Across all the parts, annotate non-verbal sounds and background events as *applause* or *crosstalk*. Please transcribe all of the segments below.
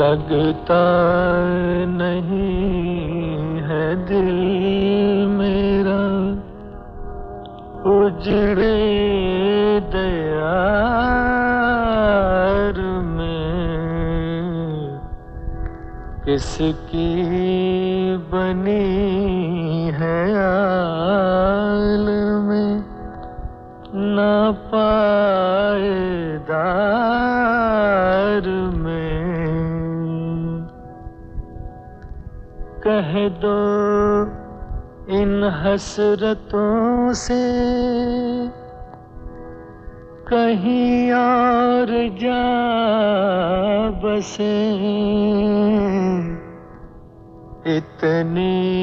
लगता नहीं है दिल मेरा। उजड़े दयार में किसकी बनी कह दो इन हसरतों से। कहीं और जा बसे। इतनी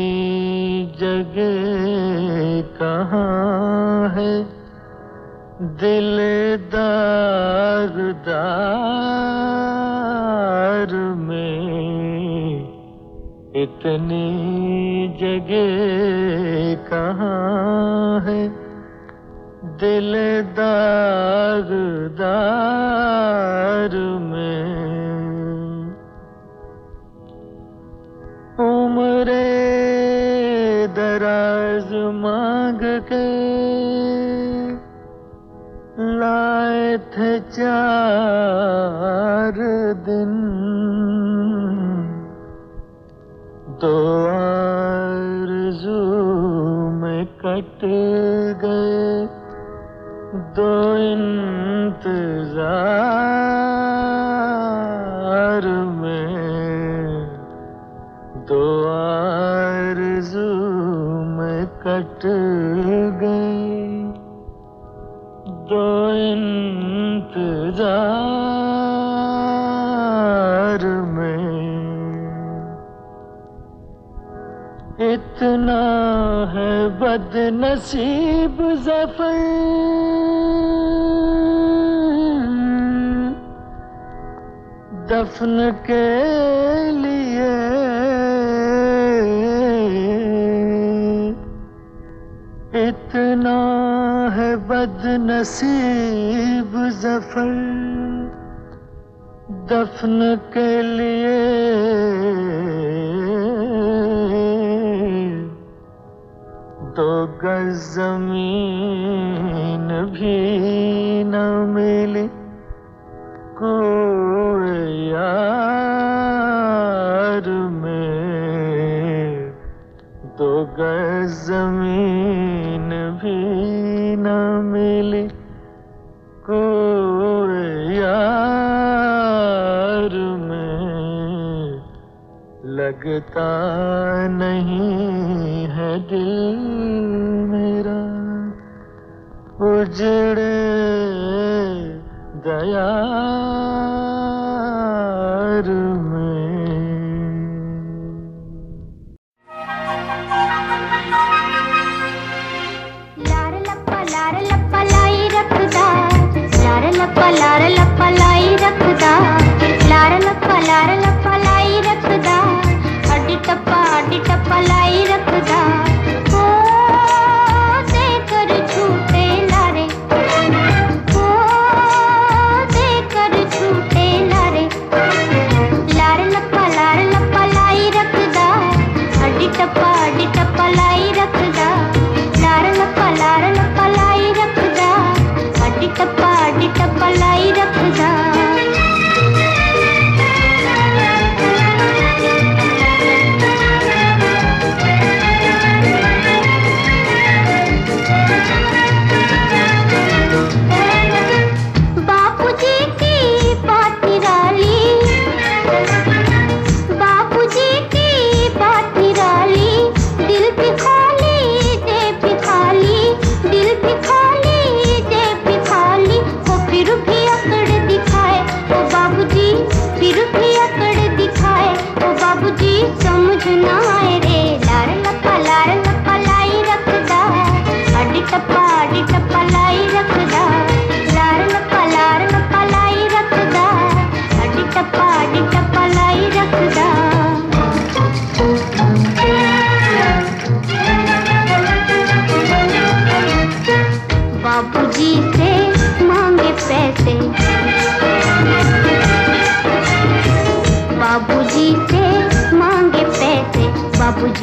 जगह कहाँ है? दिलदार दार दार इतनी जगह कहाँ है? दिलदार दार में। उम्र दराज मांग के लाए थे चार दिन। दो आरज़ू में कट गए दो इंतज़ार में दो आरज़ू में कट गए। है बदनसीब ज़फ़र। दफन के लिए इतना है बदनसीब ज़फ़र। दफन के लिए दो गजमीन भी न मिली को यार में। तो गज लगता नहीं है दिल मेरा। उजड़ दयार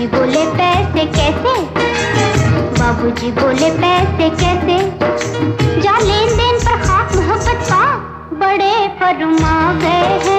बाबूजी बोले पैसे कैसे? बाबूजी बोले पैसे कैसे? जा लेन देन पर खाक मोहब्बत का बड़े फरमा गए हैं।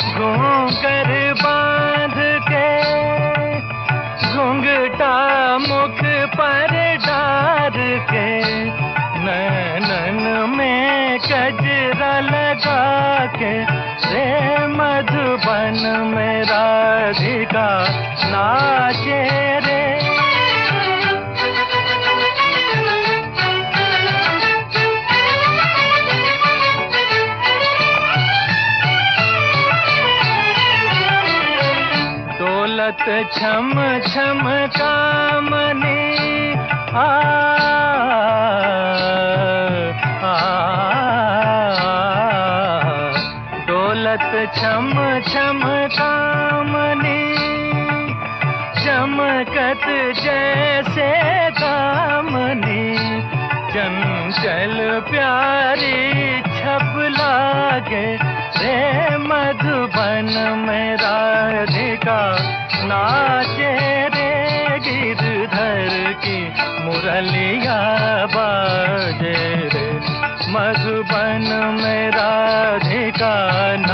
घूंगर बाँध के घूंघटा मुख पर डार के ननन में कजरा लगा के रे मधुबन में राधिका नाच छम कामनी आ, मृदंग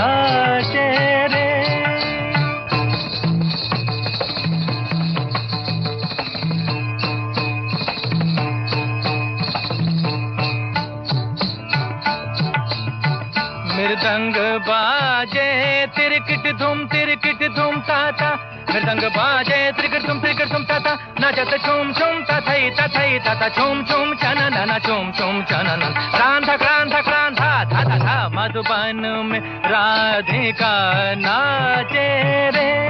बाजे तिरकिट धुम तिरकिट धुम ताता। मृदंग बाजे तिरकिट धुम तिरकिट धुम ताता। नचत छुम छुम, तथई तथई छुम छुम चनन क्रांत क्रांत क्रांत था था था में राधे का नाचे रे। *laughs*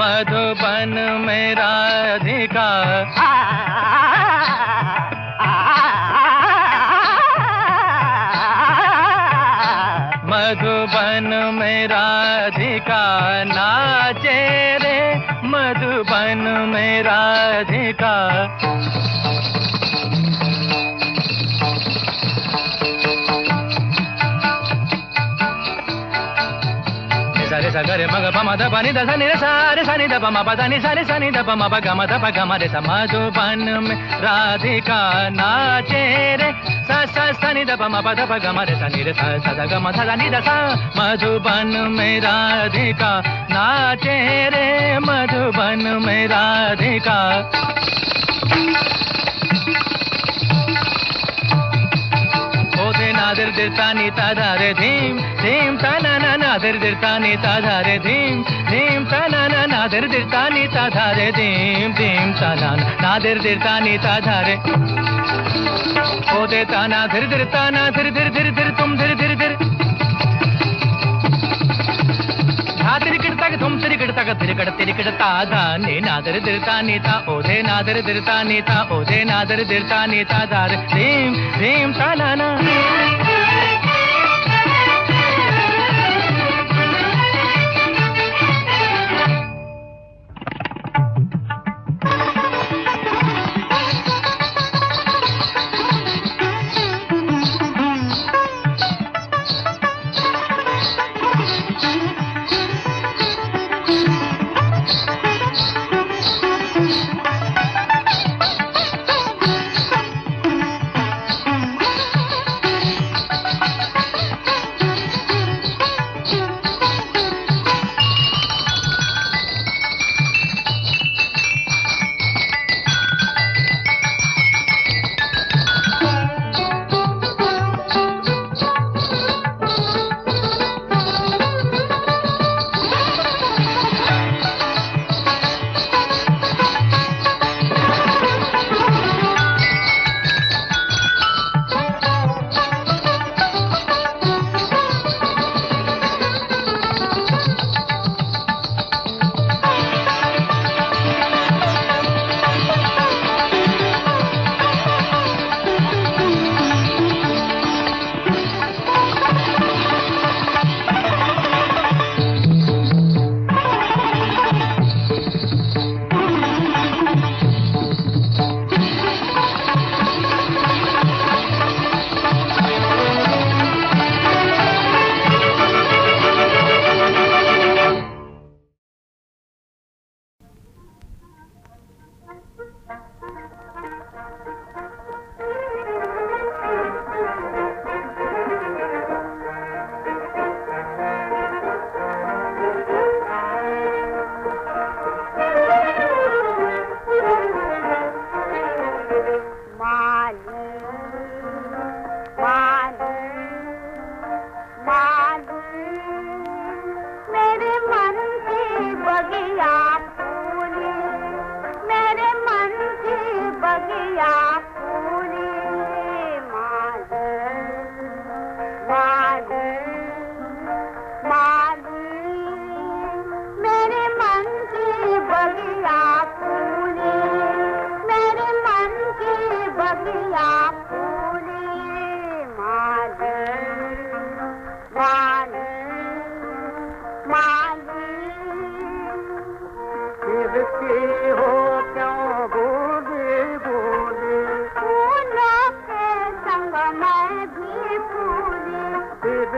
मधुबन में राधिका మగ పమ ద పని దశ నిర సారి సని ద పమ పద ని సని సని ద పమ ప గమ ద ప గమ రే సమాజో పన్ మే రాధికా నాచే రే స స సని ద పమ పద ప గమ రే సని రే స స ద గమ స ద ని ద మధుబన్ రాధికా నాచే రే మధుబన్ రాధికా నాదర్ దిర్తాని తాధారే ధీం ధీం తనన నాదర్ దిర్తాని తాధారే ధీం ధీం తనన నాదర్ దిర్తాని తాధారే ధీం ధీం తనన నాదర్ దిర్తాని తాధారే ఓదే తానా ధిర్ ధిర్ తానా ధిర్ ధిర్ ధిర్ ధిర్ తుమ్ ధిర్ ధిర్ ధిర్ धा तिरिकड तक धुम तिरिकड तक तिरिकड तिरिकड ता धा ने नादर दिरता नीता ओधे नादर दिरता नीता ओधे नादर दिरता नीता धार धीम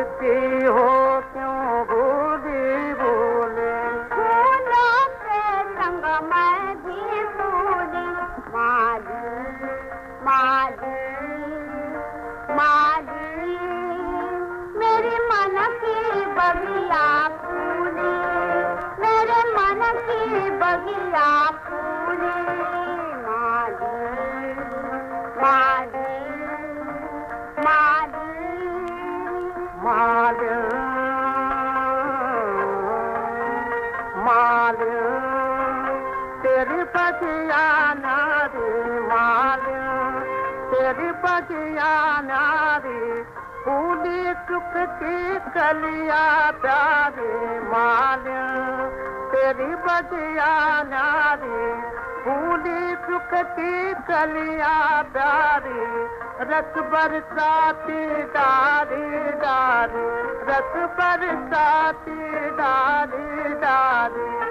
धीम ता ना ना कलिया प्यारे माल तेरी बजिया नारी, फूली चुकती की कलिया प्यारी, रस बरसाती डारी डारी रस बरसाती डारी डारी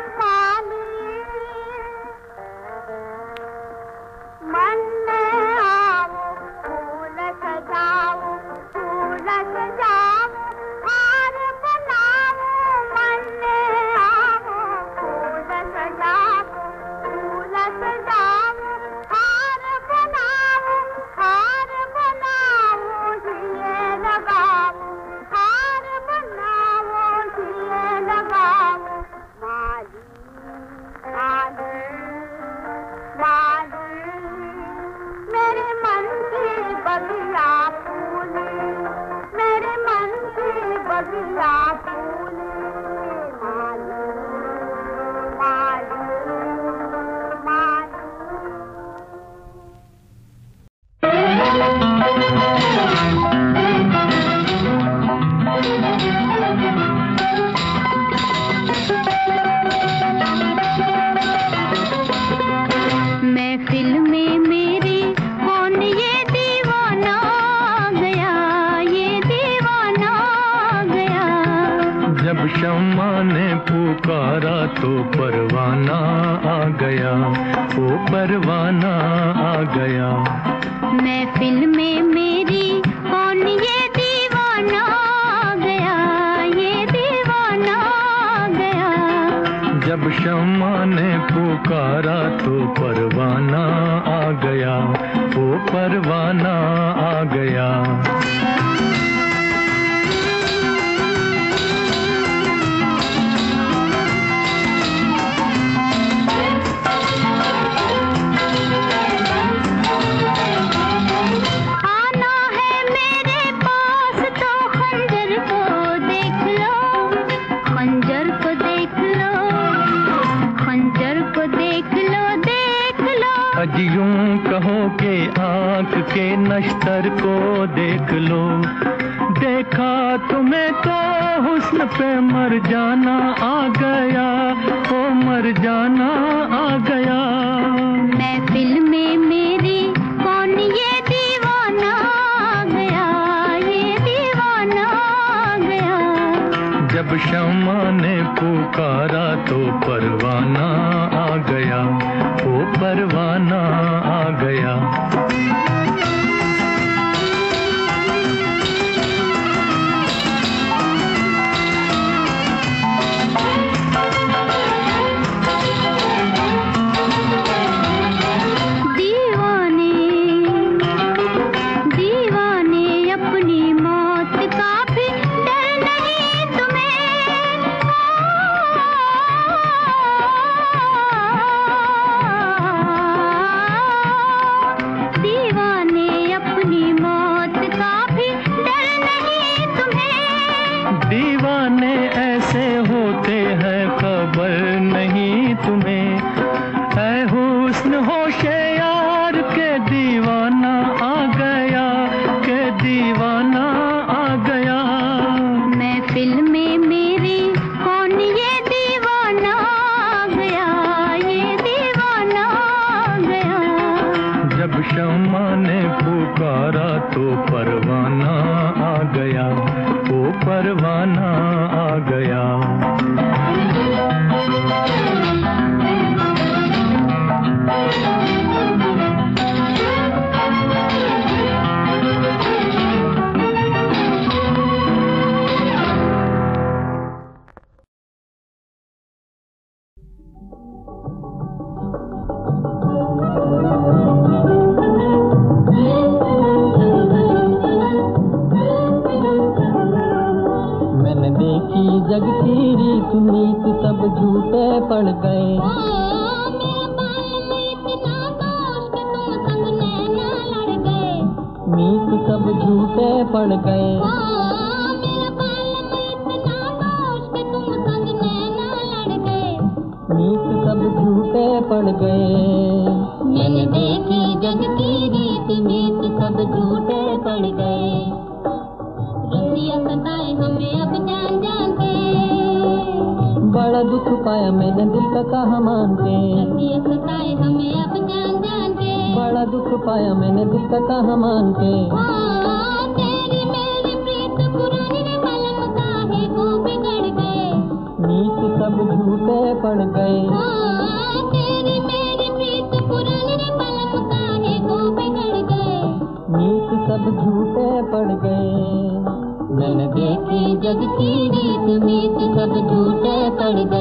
को देख लो देख लो। अजयू कहो के आँख के नश्तर को देख लो। देखा तुम्हें तो हुस्न पे मर जाना आ गया ओ मर जाना आ गया। मैं फ़िल्में में शमा ने पुकारा तो परवाना आ गया वो परवाना आ गया। हाथ झूठे पड़ गए। मैंने देखी जग की रीत मीत सब झूठे पड़ गए।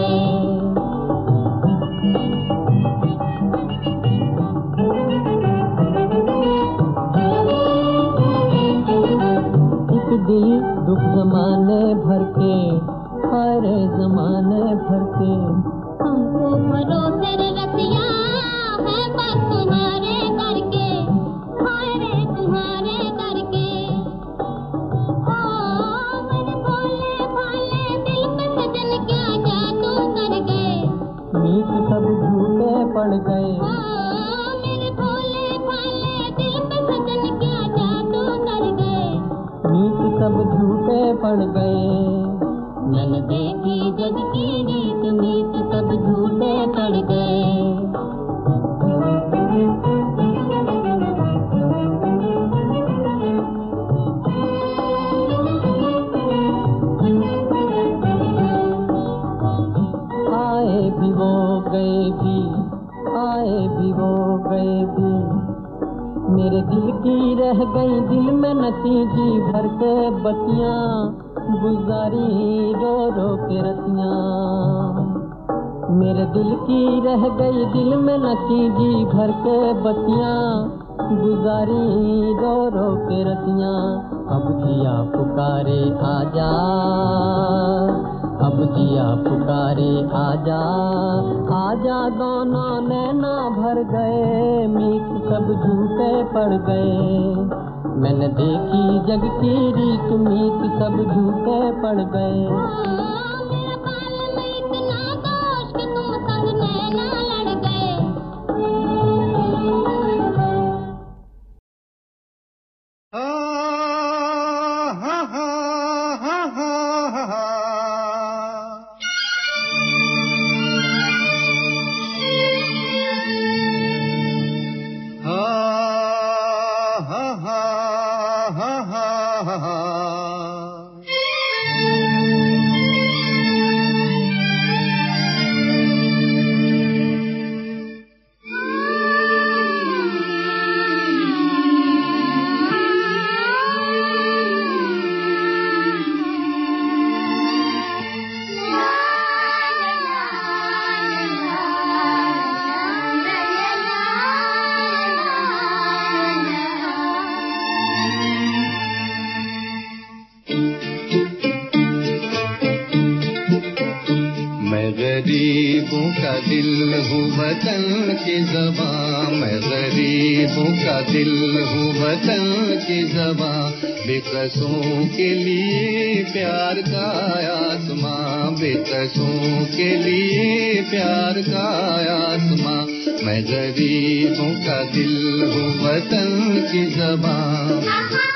हो वतन के जबा बेकसों के लिए प्यार का आसमा बेकसों के लिए प्यार का आसमा मैं गरीबों का दिल हो वतन की जबा।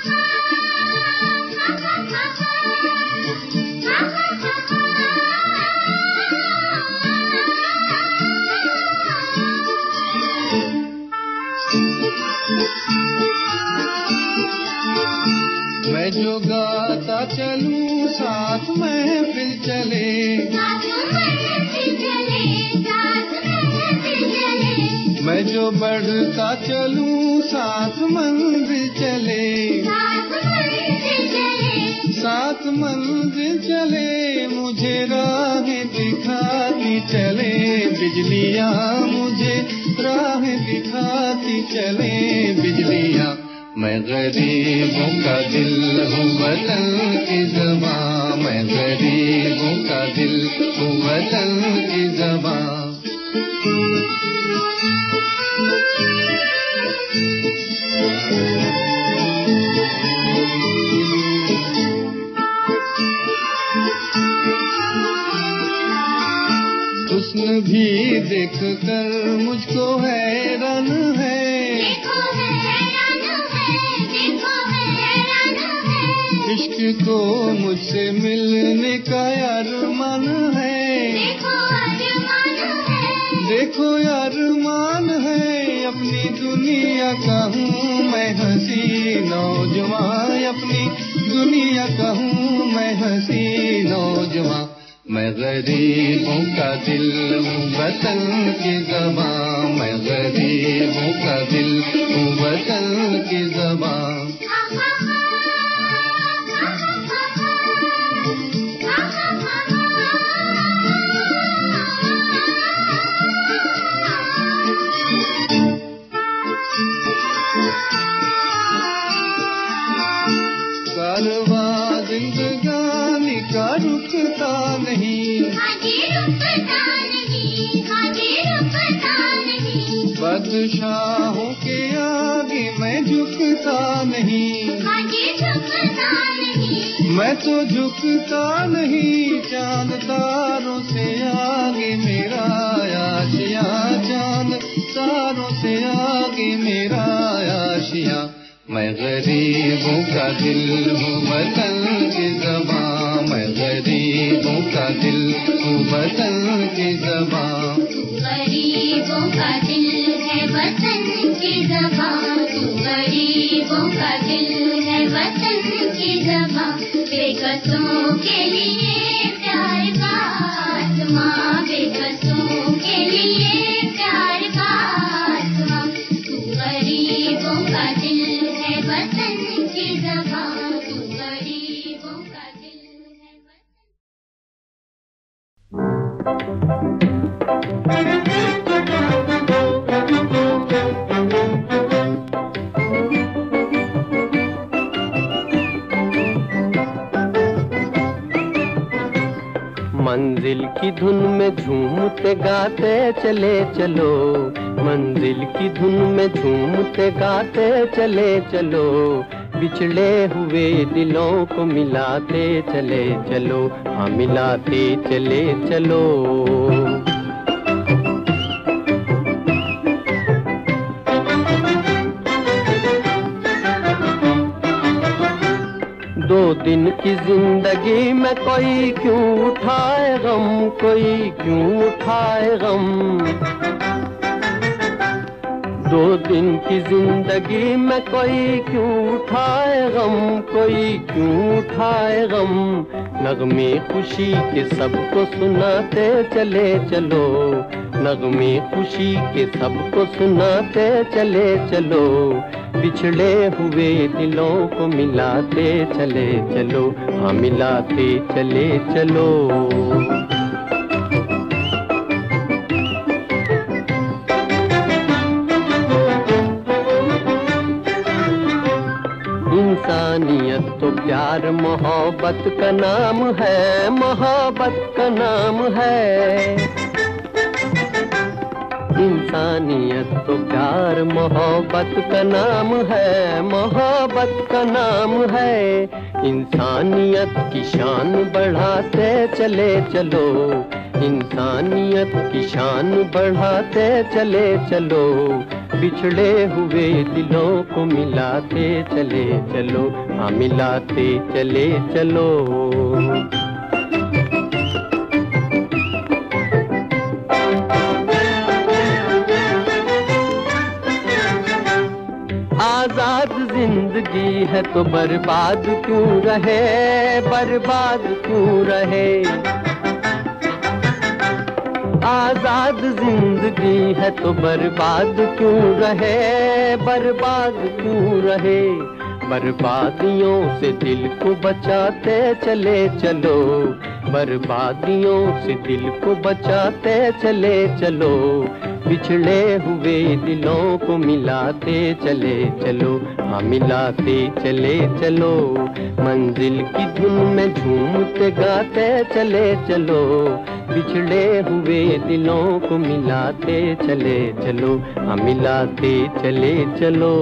का चलूँ सात मंदिर चले। सात मंदिर चले। मुझे राह दिखाती चले। बिजलिया मुझे राह दिखाती चले। बिजलिया मैं गरीबों का दिल हूँ वतन की जबा मैं गरीबों का दिल हूँ वतन की जबा को मुझसे मिलने का यार मन है। देखो है। यार मान है। अपनी दुनिया का हूँ मैं हसी नौजवान। अपनी दुनिया का हूँ मैं हसी नौजवान। मैं गरीबों का दिल हूँ वतन की जबा मैं गरीबों का दिल हूँ वतन की जबा तो झुकता नहीं, चाँद तारों से आगे मेरा आशिया, चाँद तारों से आगे मेरा आशिया। मैं गरीबों का दिल हूँ, वतन की जबा मैं गरीबों का दिल हूँ, वतन की जबा गरीबों का दिल है, वतन की जबां गरीबों का दिल है वतन की जमा बेकसों के लिए चले चलो, मंजिल की धुन में झूमते गाते चले चलो, बिछड़े हुए दिलों को मिलाते चले चलो हाँ मिलाते चले चलो। दिन की ज़िंदगी में कोई क्यों उठाए गम, कोई क्यों उठाए गम? दो दिन की ज़िंदगी में कोई क्यों उठाए गम, कोई क्यों उठाए गम? नगमे खुशी के सबको सुनाते चले चलो, नगमे खुशी के सबको सुनाते चले चलो बिछड़े हुए दिलों को मिलाते चले चलो हाँ मिलाते चले चलो। इंसानियत तो प्यार, मोहब्बत का नाम है, मोहब्बत का नाम है। इंसानियत तो प्यार मोहब्बत का नाम है, मोहब्बत का नाम है। इंसानियत की शान बढ़ाते चले चलो, इंसानियत की शान बढ़ाते चले चलो। बिछड़े हुए दिलों को मिलाते चले चलो हाँ मिलाते चले चलो। ज़िंदगी है तो बर्बाद क्यों रहे? बर्बाद क्यों रहे? आज़ाद ज़िंदगी है तो बर्बाद क्यों रहे? बर्बाद क्यों रहे? बर्बादियों से दिल को बचाते चले चलो। बर्बादियों से दिल को बचाते चले चलो। बिछड़े हुए दिलों को मिलाते चले चलो। हाँ मिलाते चले चलो। मंजिल की धुन में झूमते गाते चले चलो। बिछड़े हुए दिलों को मिलाते चले चलो। हाँ मिलाते चले चलो।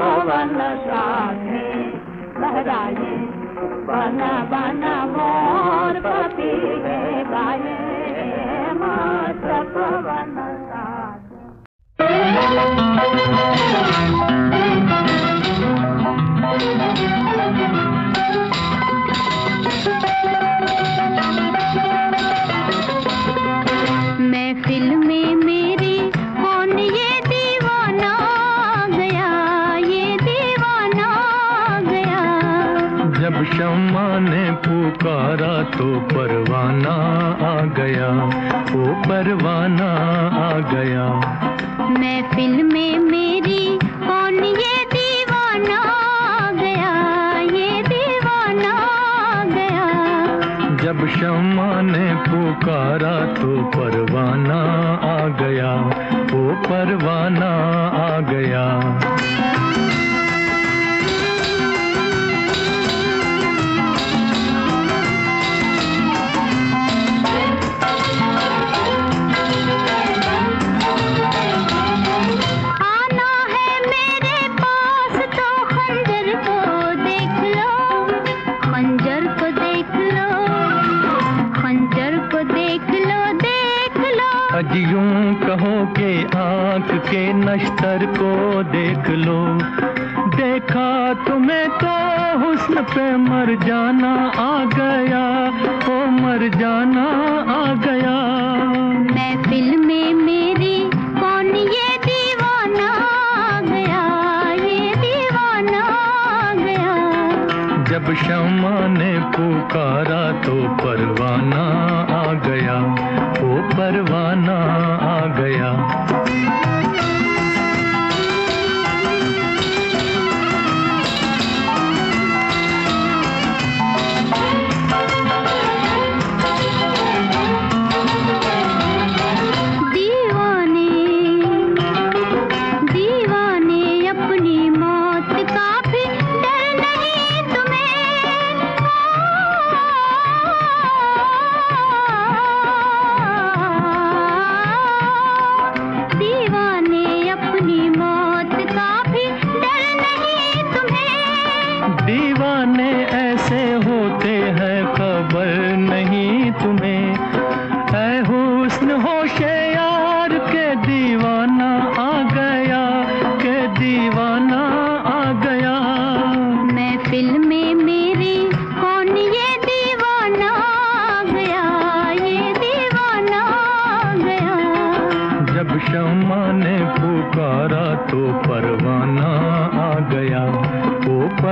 पवन साथी। लहराए बना बना मोर पपी गाए मात पवन साथी। तो परवाना आ गया ओ परवाना आ गया। महफिल में मेरी कौन ये दीवाना आ गया ये दीवाना गया। जब शम्मा ने पुकारा तो परवाना आ गया ओ परवाना आ गया। नज़र को देख लो। देखा तुम्हें तो हुस्न पे मर जाना आ गया। ओ मर जाना आ गया। मैं फ़िल्में मेरी कौन ये दीवाना आ गया? ये दीवाना आ गया। जब शमा ने पुकारा तो परवाना आ गया। ओ परवाना आ गया।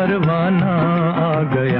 परवाना आ गया।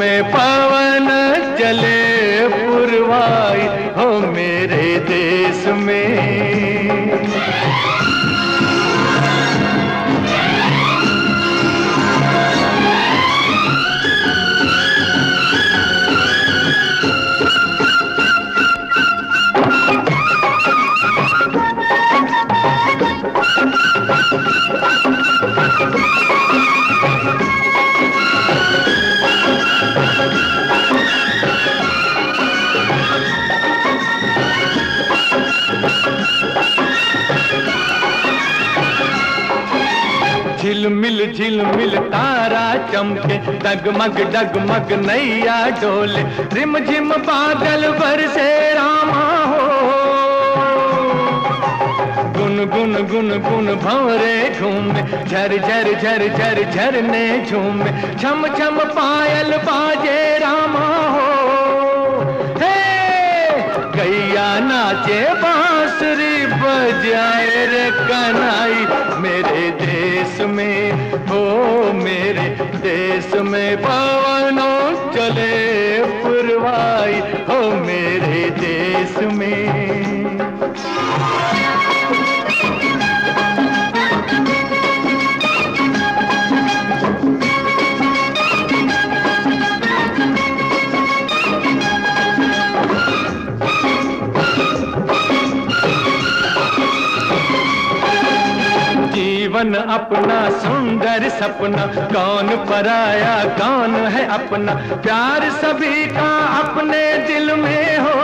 में पवन डगमग डगमग नैया डोले। रिम झिम बादल बरसे रामा हो। गुन गुन गुन गुन भंवरे घूमे झर झर झर झर, झरने झूमे। छम छम पायल बाजे रामा हो। हे! गैया नाचे बांसुरी बजाए रे कनाई मेरे देश में, हो मेरे देश में पवनों चले पुरवाई, हो मेरे देश में। जीवन अपना, सुंदर सपना। कौन पराया, कौन है अपना? प्यार सभी का अपने दिल में हो।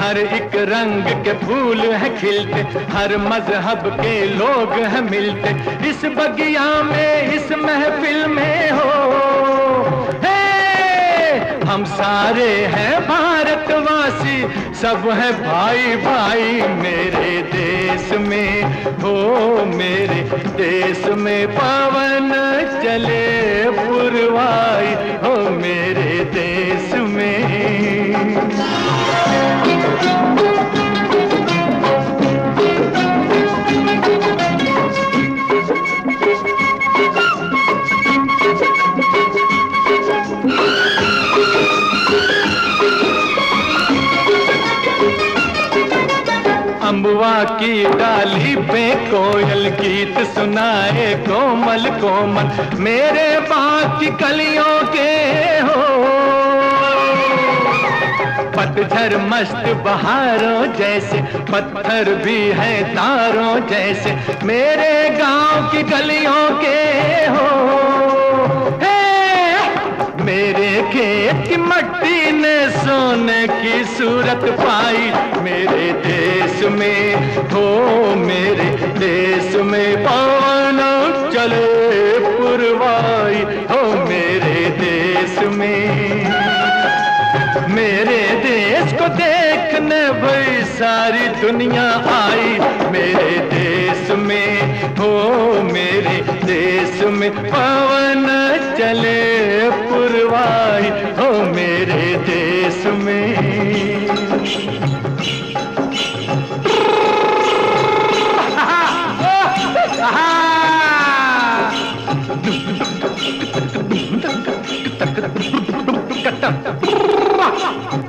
हर एक रंग के फूल है खिलते, हर मज़हब के लोग हैं मिलते। इस बगिया में, इस महफिल में हे। हम सारे हैं भारतवासी, सब है भाई भाई मेरे देश में। हो मेरे देश में पवन चले पुरवाई, हो मेरे की डाली पे कोयल गीत सुनाए कोमल कोमल, मेरे बाग की कलियों के हो। पतझर मस्त बहारों जैसे, पत्थर भी है तारों जैसे, मेरे गाँव की गलियों के हो। मेरे खेत की मट्टी ने सोने की सूरत पाई। मेरे देश में हो, मेरे देश में पवन चले पुरवाई। हो, मेरे देश में, मेरे देश को देश देखने भाई सारी दुनिया आई। मेरे देश में, हो मेरे देश में पवन चले पुरवाई। हो मेरे देश में। *laughs*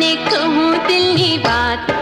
कहूँ दिल बात।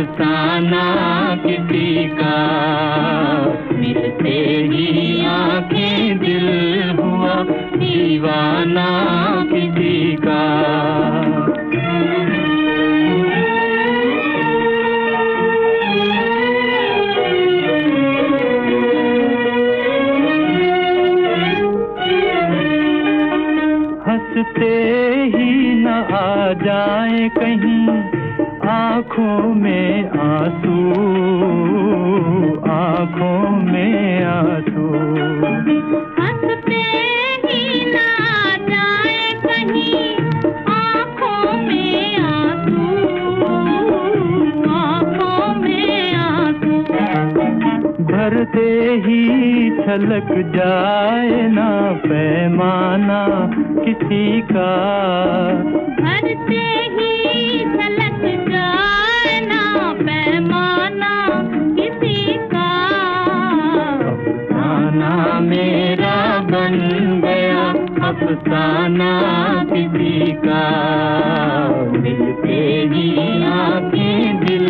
अफसाना किसी का। मिलते ही आँखें दिल हुआ दीवाना किसी का। परदे ही छलक जाए ना पैमाना किसी का। परदे ही छलक जाए ना पैमाना किसी का। अफसाना मेरा बन गया अफसाना किसी का। मिलते ही दिल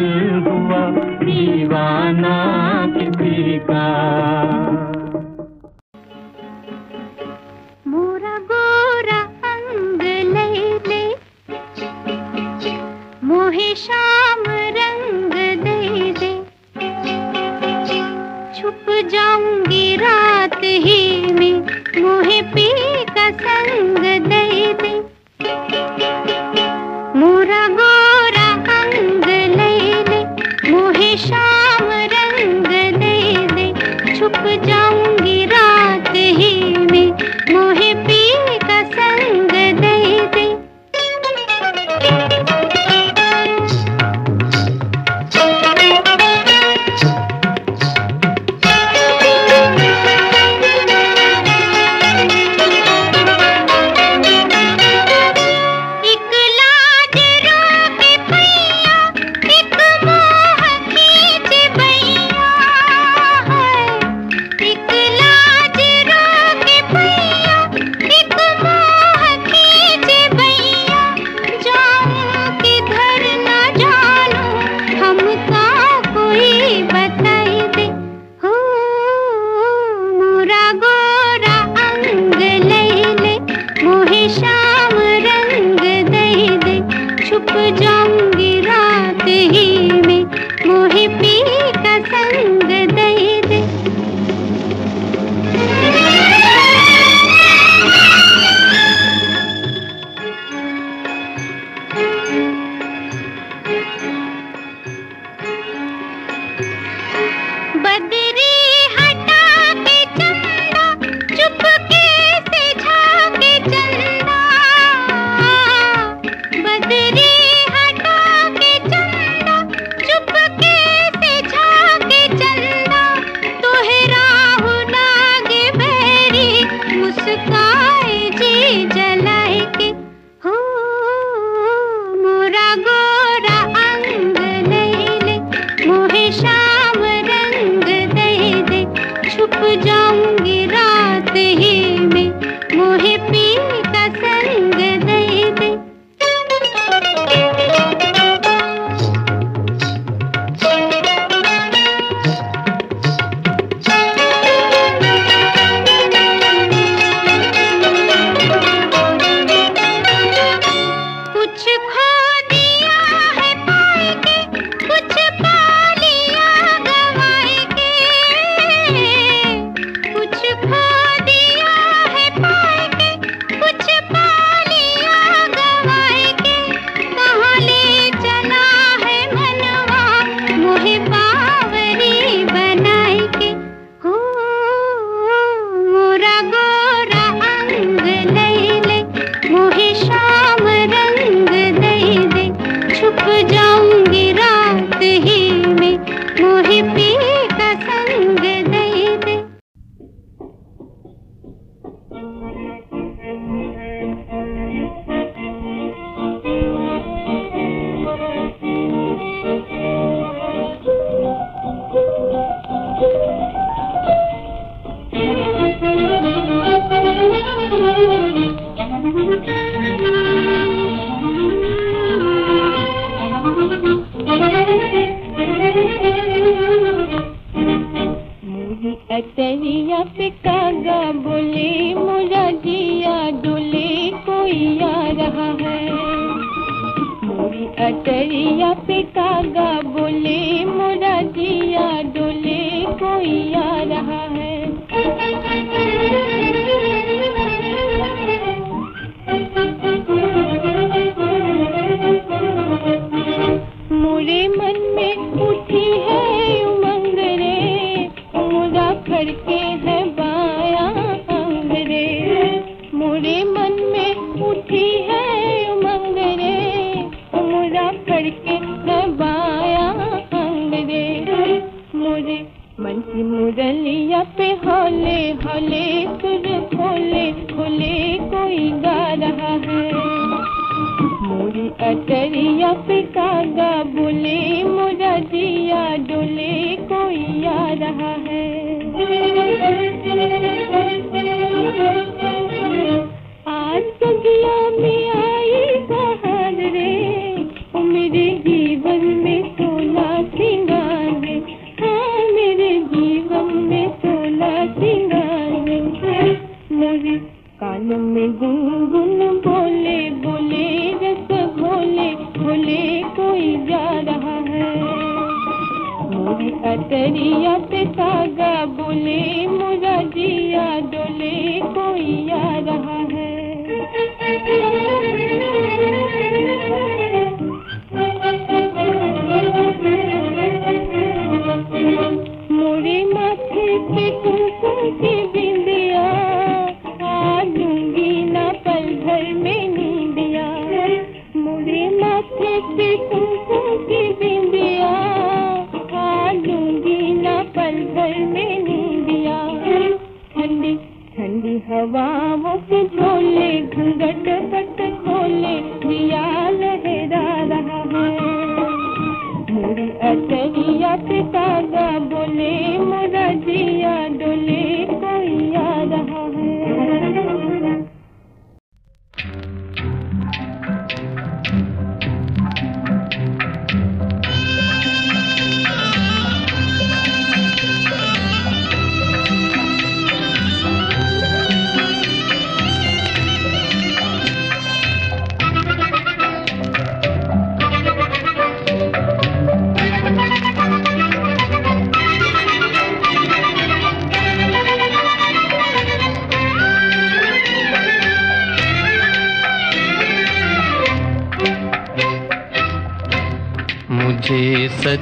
हुआ दीवाना América.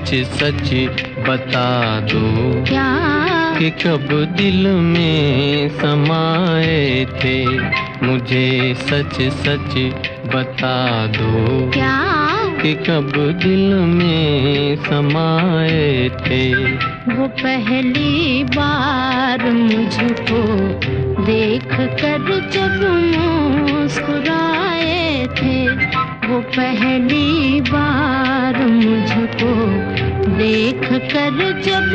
सच सच बता दो क्या कि कब दिल में समाए थे मुझे सच सच बता दो क्या? कि कब दिल में समाए थे। वो पहली बार मुझको देख कर जब मुस्कुराए थे वो पहली चुप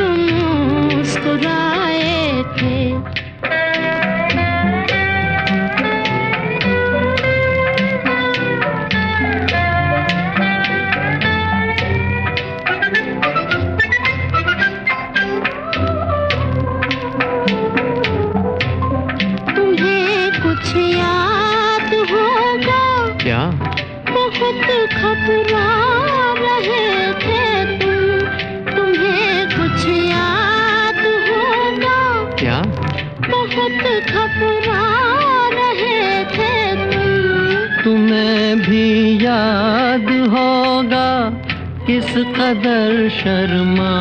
किस कदर शर्मा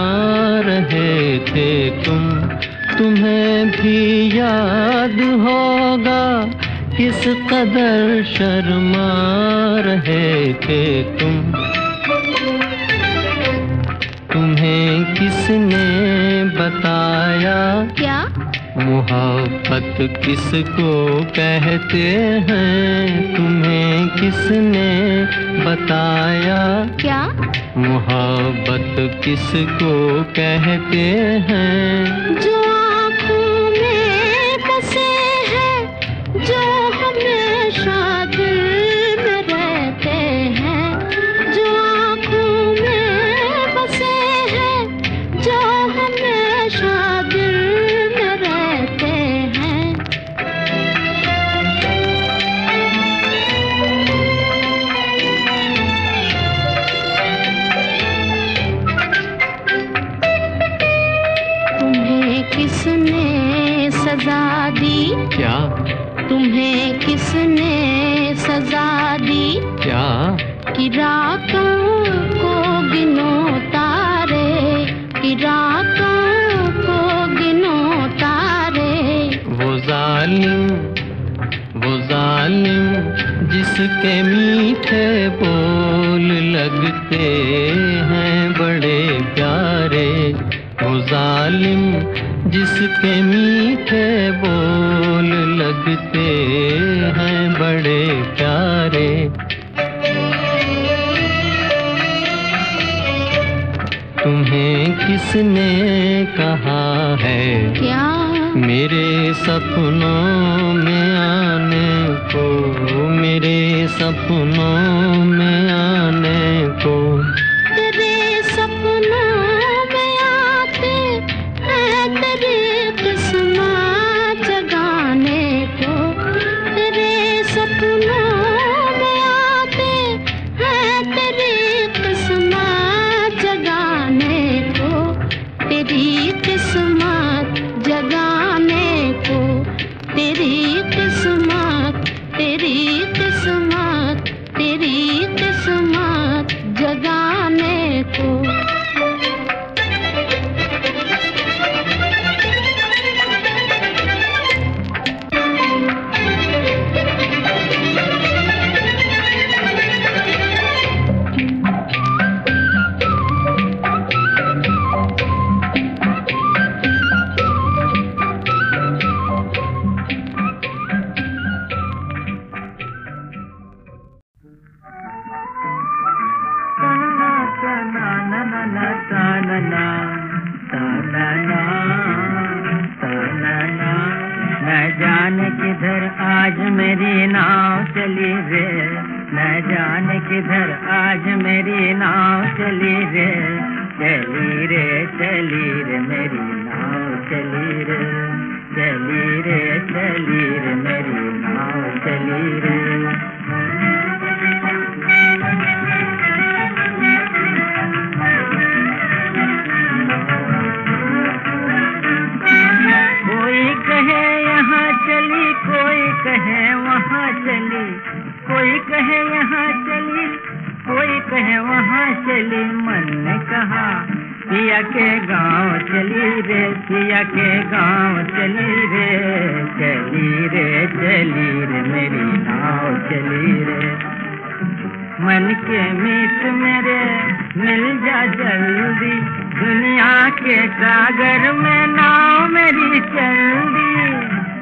रहे थे तुम? तुम्हें भी याद होगा किस कदर शर्मा रहे थे तुम? तुम्हें किसने बताया? क्या? मोहब्बत किसको कहते हैं? तुम्हें किसने बताया? क्या? मोहब्बत किसको कहते हैं? जिसके मीठे बोल लगते हैं बड़े प्यारे। तुम्हें किसने कहा है? क्या? मेरे सपनों न जाने किधर आज मेरी नाव चली रे। न जाने किधर आज मेरी नाव चली रे। चली रे चली रे, मेरी नाव चली रे। चली रे चली रे, मेरी नाव चली रे। कहे, यहाँ चली। कोई कहे, वहाँ चली। मन ने कहा पिया के गाँव चली रे पिया के गाँव चली रे चली रे चली रे, मेरी नाव चली रे। मन के मीत मेरे, मिल जा जल्दी। दुनिया के सागर में नाव मेरी चल दी।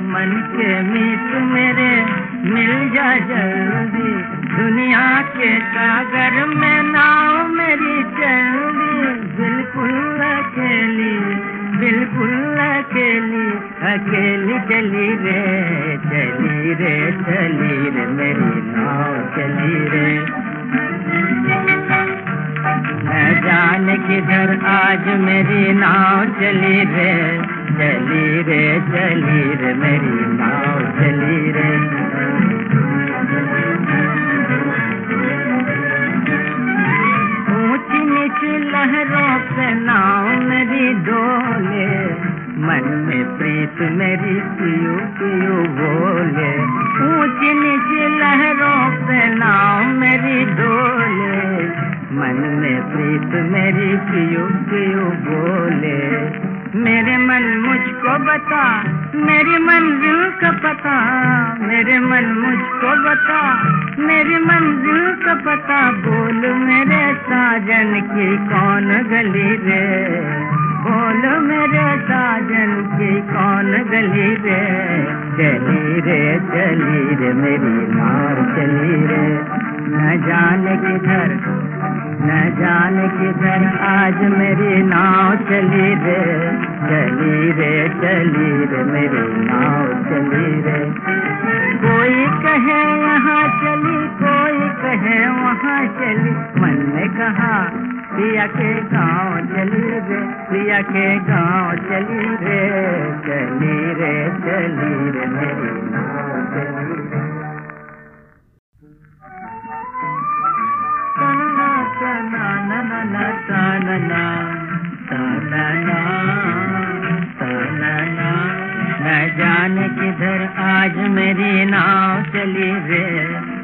मन के मीत मेरे मिल जा जल्दी। दुनिया के सागर में नाव मेरी चल दी बिल्कुल अकेली बिल्कुल अकेली। अकेली चली रे चली रे चली रे। मेरी नाव चली रे। न जाने किधर आज मेरी नाव चली रे। चली रे चली रे। मेरी नाव चली रे। ऊँची लहरों से नाव मेरी डोले, मन में प्रीत मेरी पियो पियो बोले। ऊंच नीच लहरों से नाव मेरी डोले, मन में प्रीत मेरी पियो पियो बोले। मेरे मन मुझको बता, मेरी मंजिल का पता, मेरे मन मुझको बता, मेरी मंजिल का पता, बोल मेरे साजन की कौन गली रे? बोल मेरे साजन की कौन गली रे? चली रे चली रे, मेरी नार चली रे। न जाने किधर न जाने किधर आज मेरी नाव चली रे चली रे चली रे, मेरी नाव चली रे। कोई कहे यहाँ चली, कोई कहे वहाँ चली, मन ने कहा पिया के गाँव चली रे पिया के गाँव चली रे चली रे चली रे, मेरी नाव चली रे। किधर आज मेरी नाव चली रे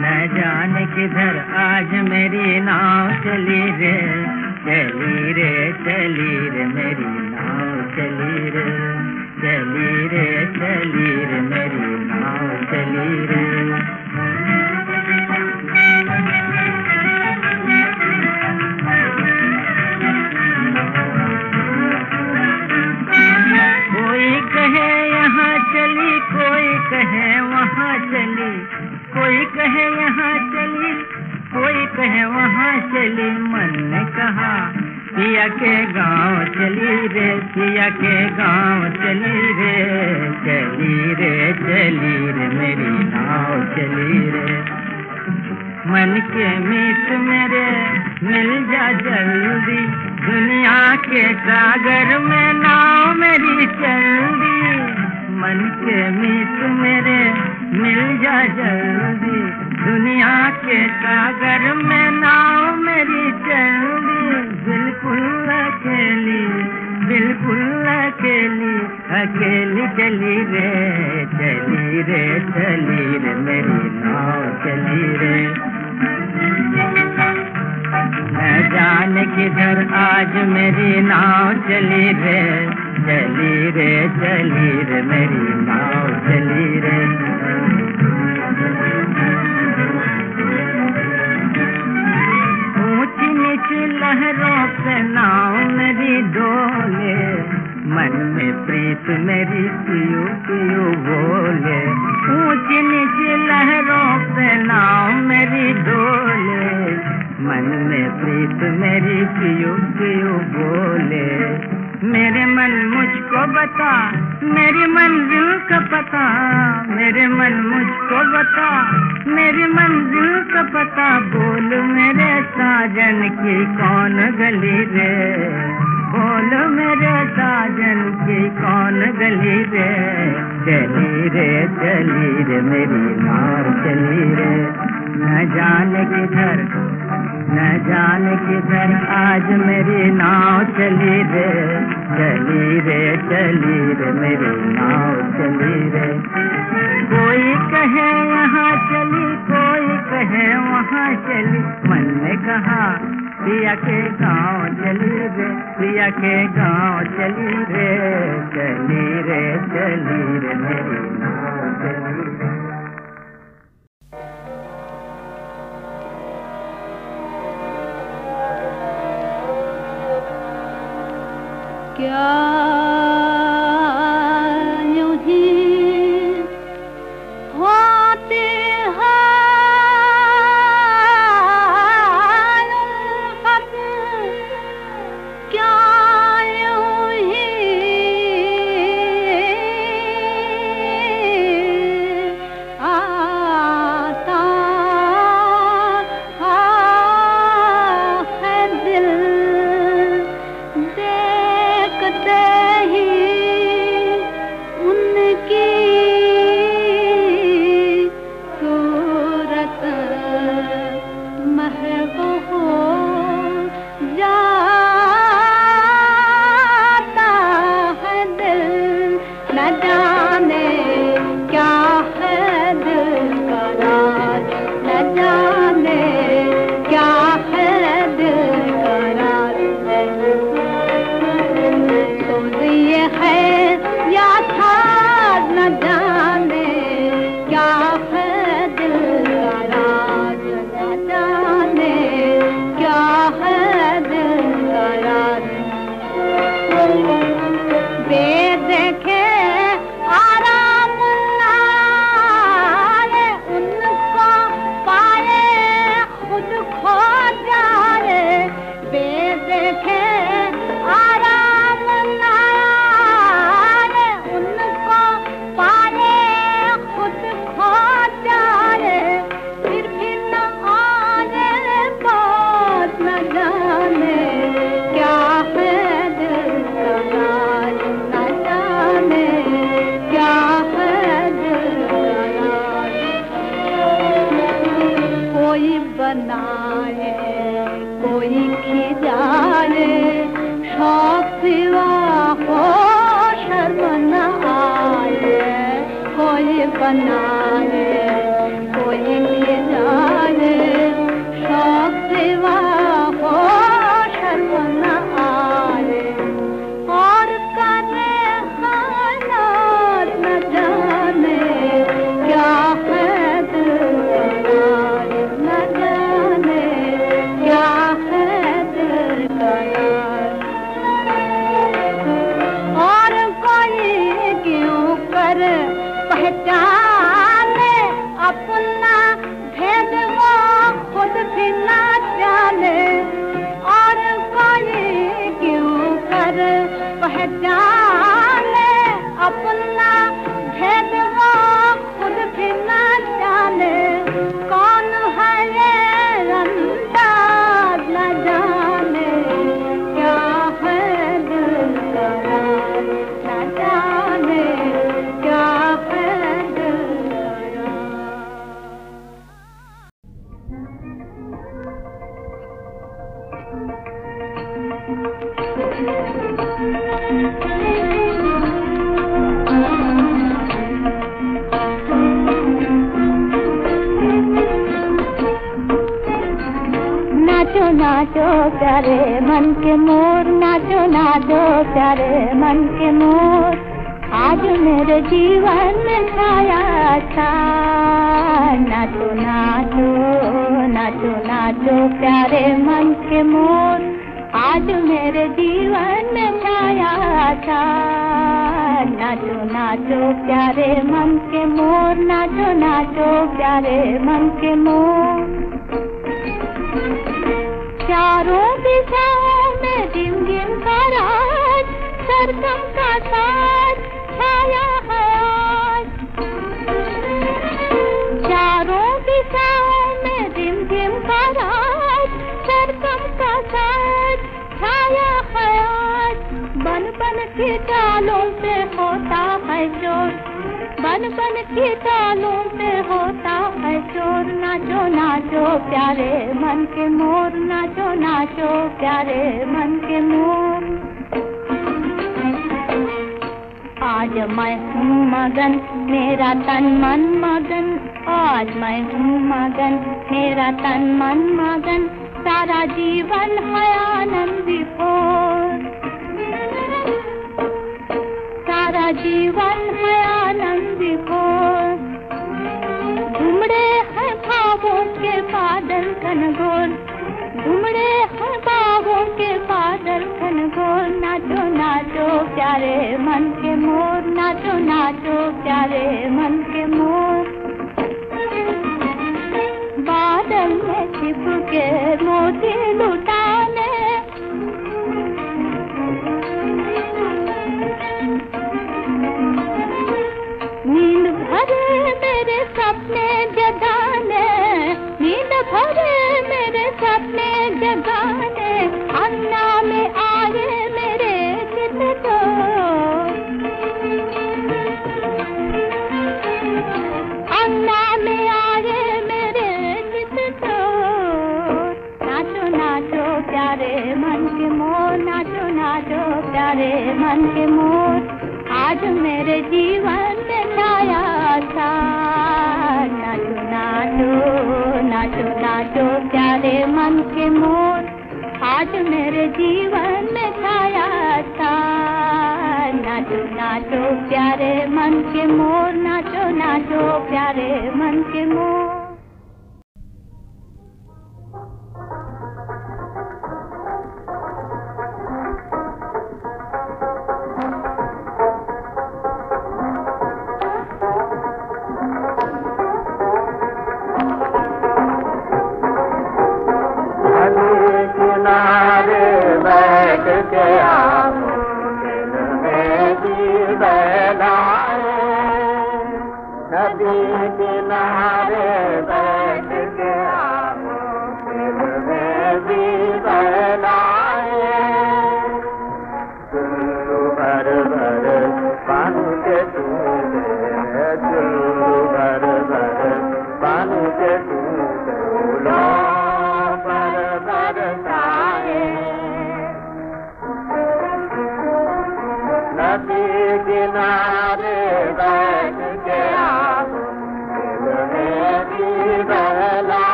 न जाने किधर आज मेरी नाव चली रे चली रे चली रे मेरी नाव न जाने किधर आज मेरी नाव चली रे चली रे चली रे, मेरी नाव चली रे। कोई कहे यहाँ चली, कोई कहे वहाँ चली, मन ने कहा पिया के गाँव चली रे पिया के गाँव चली रे चली रे चली रे, मेरी नाव प्यारे मन के मोर, नाचो नाचो प्यारे मन के मोर। आज मेरे जीवन में छाया था नाचो नाचो नाचो नाचो प्यारे मन के मोर। आज मेरे जीवन में छाया था नाचो नाचो प्यारे मन के मोर। नाचो नाचो प्यारे मन के मोर। चारों दिशाओं में साज छाया चारों में रिम रिम का का साज छाया के पे होता है शोर बन बन के डालों पे है नाचो नाचो प्यारे मन के मोर, नाचो नाचो प्यारे मन के मोर। आज मैं हूँ मगन, मेरा तन मन मगन। आज मैं हूँ मगन, मेरा तन मन मगन। सारा जीवन है आनंद सारा जीवन है आनंद विभोर घुमड़े के बादल घनघोर घुमड़े हैं बाहों के बादल घनघोर नाचो नाचो, प्यारे मन के मोर। नाचो नाचो, प्यारे मन के मोर। बादल में छिप के मोती लुटाने आज मेरे जीवन में छाया था। नाचो नाचो नाचो नाचो, प्यारे मन के मोर। आज मेरे जीवन में छाया था। नाचो नाचो, प्यारे मन के मोर। नाचो नाचो, प्यारे मन के मोर।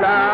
la